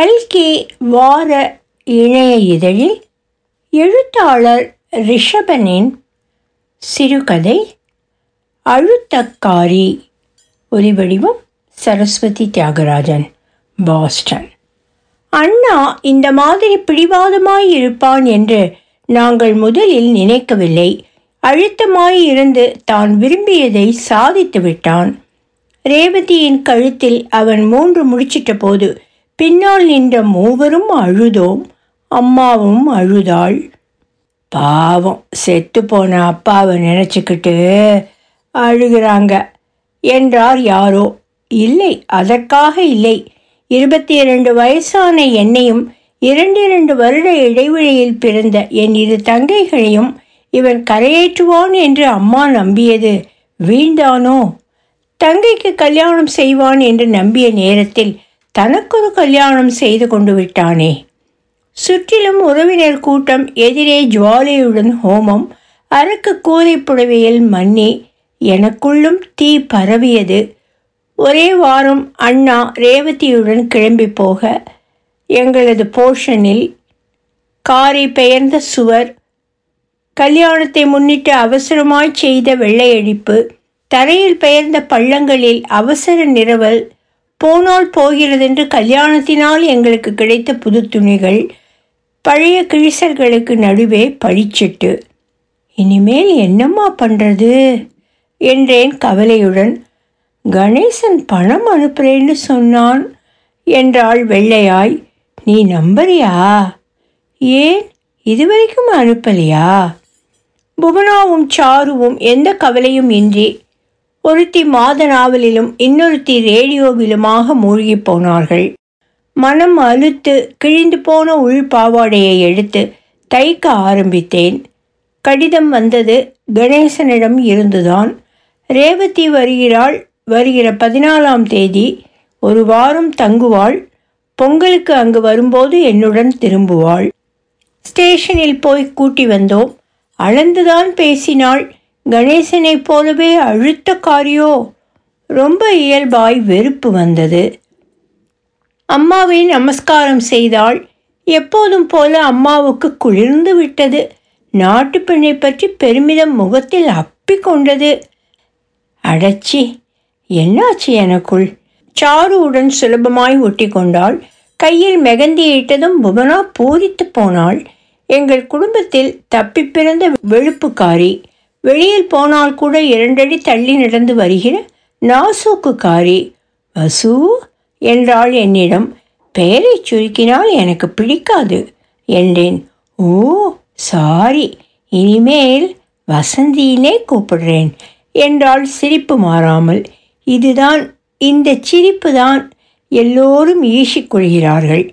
கல்கி வார இணைய இதழில் எழுத்தாளர் ரிஷபனின் சிறுகதை அழுத்தக்காரி ஒலிவடிவம் சரஸ்வதி தியாகராஜன் பாஸ்டன். அண்ணா இந்த மாதிரி பிடிவாதமாய் இருப்பான் என்று நாங்கள் முதலில் நினைக்கவில்லை. அழுத்தமாய் இருந்து தான் விரும்பியதை சாதித்து விட்டான். ரேவதியின் கழுத்தில் அவன் மூன்று முடிச்சிட்ட போது பின்னால் நின்ற மூவரும் அழுதோம். அம்மாவும் அழுதாள். பாவம் செத்து போன அப்பாவை நினச்சிக்கிட்டு அழுகிறாங்க. என்றார் யாரோ. இல்லை அதற்காக இல்லை. இருபத்தி இரண்டு வயசான என்னையும் இரண்டு இரண்டு வருட இடைவெளியில் பிறந்த என் இரு தங்கைகளையும் இவன் கரையேற்றுவான் என்று அம்மா நம்பியது வீழ்ந்தானோ தங்கைக்கு கல்யாணம் செய்வான் என்று நம்பிய நேரத்தில் தனக்கொரு கல்யாணம் செய்து கொண்டு விட்டானே. சுற்றிலும் உறவினர் கூட்டம் எதிரே ஜுவாலையுடன் ஹோமம் அரக்கு கூலை புடவையில் மன்னி எனக்குள்ளும் தீ பரவியது. ஒரே வாரம் அண்ணா ரேவதியுடன் கிளம்பி போக எங்களது போர்ஷனில் காரை பெயர்ந்த சுவர் கல்யாணத்தை முன்னிட்டு அவசரமாய் செய்த வெள்ளையடிப்பு தரையில் பெயர்ந்த பள்ளங்களில் அவசர நிரவல் போனால் போகிறதென்று கல்யாணத்தினால் எங்களுக்கு கிடைத்த புது துணிகள் பழைய கிழிசர்களுக்கு நடுவே பழிச்சிட்டு இனிமேல் என்னம்மா பண்ணுறது என்றேன் கவலையுடன். கணேசன் பணம் அனுப்புகிறேன்னு சொன்னான் என்றாள் வெள்ளையாய். நீ நம்புறியா? ஏன்? இதுவரைக்கும் அனுப்பலையா? புவனாவும் சாருவும் எந்த கவலையும் இன்றி ஒருத்தி மாத நாவலிலும் இன்னொருத்தி ரேடியோவிலுமாக மூழ்கி போனார்கள் மனம் அழுத்து கிழிந்து போன உள் பாவாடையை எடுத்து தைக்க ஆரம்பித்தேன். கடிதம் வந்தது கணேசனிடம் இருந்துதான். ரேவதி வருகிறாள் வருகிற பதினாலாம் தேதி. ஒரு வாரம் தங்குவாள். பொங்கலுக்கு அங்கு வரும்போது என்னுடன் திரும்புவாள். ஸ்டேஷனில் போய் கூட்டி வந்தோம். அளந்துதான் பேசினாள். கணேசனைப் போலவே அழுத்தக்காரியோ ரொம்ப இயல்பாய் வெறுப்பு வந்தது. அம்மாவை நமஸ்காரம் செய்தாள். எப்போதும் போல அம்மாவுக்கு குளிர்ந்து விட்டது. நாட்டு பெண்ணை பற்றி பெருமிதம் முகத்தில் அப்பிக்கொண்டது அடச்சி என்னாச்சு எனக்குள்? சாருவுடன் சுலபமாய் ஒட்டி கொண்டாள். கையில் மெகந்தி இட்டதும் புவனா பூரித்து போனாள். எங்கள் குடும்பத்தில் தப்பி பிறந்த வெளுப்புக்காரி. வெளியில் போனால் கூட இரண்டடி தள்ளி நடந்து வருகிற நாசூக்குக்காரி வசு என்றாள் என்னிடம் பெயரை சுருக்கினால் எனக்கு பிடிக்காது என்றேன். ஓ சாரி இனிமேல் வசந்தியிலே கூப்பிடுறேன் என்றாள் சிரிப்பு மாறாமல். இதுதான் இந்த சிரிப்பு தான் எல்லோரும் ஈசிக்கொள்கிறார்கள்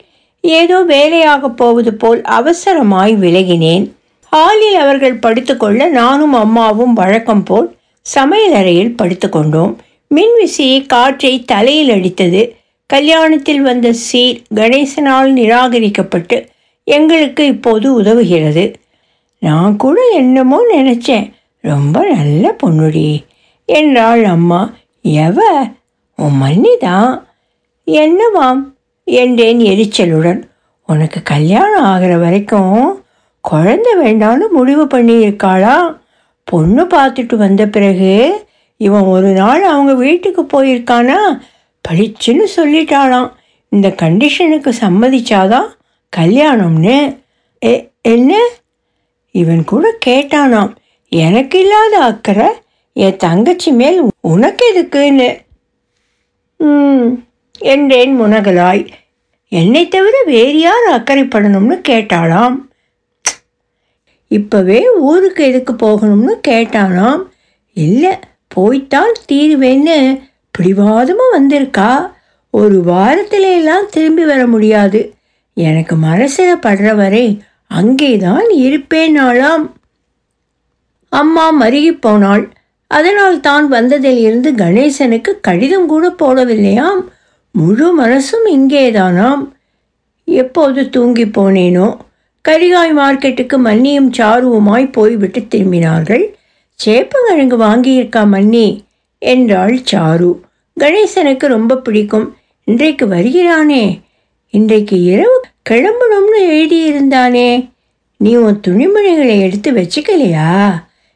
ஏதோ வேலையாகப் போவது போல் அவசரமாய் விலகினேன் ஹாலில் அவர்கள் படுத்துக்கொள்ள நானும் அம்மாவும் வழக்கம் போல் சமையலறையில் படுத்துக்கொண்டோம். மின்விசியை காற்றை தலையில் அடித்தது. கல்யாணத்தில் வந்த சீர் கணேசனால் நிராகரிக்கப்பட்டு எங்களுக்கு இப்போது உதவுகிறது. நான் கூட என்னமோ நினச்சேன். ரொம்ப நல்ல பொண்ணுடி என்றாள் அம்மா. எவ? உன் மன்னி தான் என்னவாம்? என்றேன் எரிச்சலுடன். உனக்கு கல்யாணம் ஆகிற வரைக்கும் குழந்தை வேண்டாம்னு முடிவு பண்ணியிருக்காளா? பொண்ணு பார்த்துட்டு வந்த பிறகு இவன் ஒரு நாள் அவங்க வீட்டுக்கு போயிருக்கானா? பளிச்சுன்னு சொல்லிட்டாளாம். இந்த கண்டிஷனுக்கு சம்மதிச்சாதான் கல்யாணம்னு. எ என்ன? இவன் கூட கேட்டானாம். எனக்கு இல்லாத அக்கறை என் தங்கச்சி மேல் உனக்கு எதுக்குன்னு? என்றேன் முனகலாய். என்னை தவிர வேறு யார் அக்கறைப்படணும்னு கேட்டாளாம். இப்போவே ஊருக்கு எதுக்கு போகணும்னு கேட்டானாம். இல்லை போய்த்தான் தீருவேன்னு பிடிவாதமாக வந்திருக்கா. ஒரு வாரத்திலெல்லாம் திரும்பி வர முடியாது. எனக்கு மனசில் படுற வரை அங்கே தான் இருப்பேனாளாம். அம்மா மருகி போனாள். அதனால் தான் வந்ததில் இருந்து கணேசனுக்கு கடிதம் கூட போடவில்லையாம். முழு மனசும் இங்கேதானாம். எப்போது தூங்கி போனேனோ? கரிகாய் மார்க்கெட்டுக்கு மன்னியும் சாருவுமாய் போய்விட்டு திரும்பினார்கள். சேப்பங்கிழங்கு வாங்கியிருக்கா மன்னி? என்றாள் சாரு. கணேசனுக்கு ரொம்ப பிடிக்கும். இன்றைக்கு வருகிறானே. இன்றைக்கு இரவு கிளம்பணும்னு எழுதியிருந்தானே. நீ உன் துணிமணிகளை எடுத்து வச்சுக்கலையா?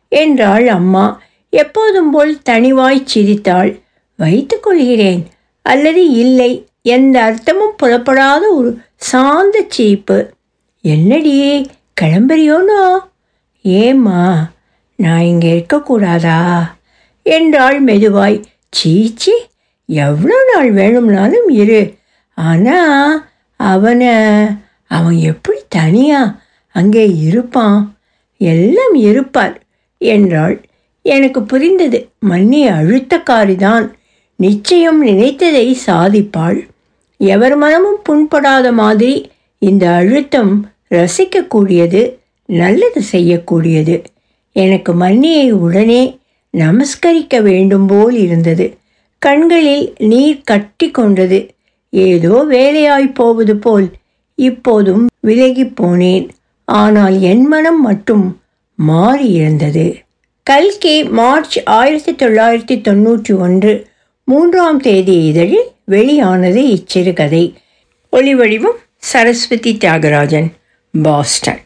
என்றாள் அம்மா. எப்போதும் போல் தனிவாய் சிரித்தாள். வைத்துக்கொள்கிறேன் அல்லது இல்லை. எந்த அர்த்தமும் புலப்படாத ஒரு சாந்த சிரிப்பு. என்னடி கிளம்புறியோனோ? ஏம்மா நான் இங்கே இருக்கக்கூடாதா? என்றாள் மெதுவாய். சீச்சி எவ்வளோ நாள் வேணும்னாலும் இரு. ஆனால் அவனை அவன் எப்படி தனியா அங்கே இருப்பான்? எல்லாம் இருப்பார் என்றாள். எனக்கு புரிந்தது மன்னி அழுத்தக்காரிதான். நிச்சயம் நினைத்ததை சாதிப்பாள். எவர் மனமும் புண்படாத மாதிரி இந்த அழுத்தம் ரசிக்கக்கூடியது நல்லது செய்யக்கூடியது. எனக்கு மன்னியை உடனே நமஸ்கரிக்க வேண்டும் போல் இருந்தது. கண்களில் நீர் கட்டி கொண்டது. ஏதோ வேலையாய் போவது போல் இப்போதும் விலகி போனேன். ஆனால் என் மனம் மட்டும் மாறியிருந்தது கல்கி மார்ச் ஆயிரத்தி தொள்ளாயிரத்தி தொண்ணூற்றி ஒன்று மூன்றாம் தேதி இதழில் வெளியானது இச்சிறுகதை ஒளிவடிவம் சரஸ்வதி தியாகராஜன். பாஸ்டன்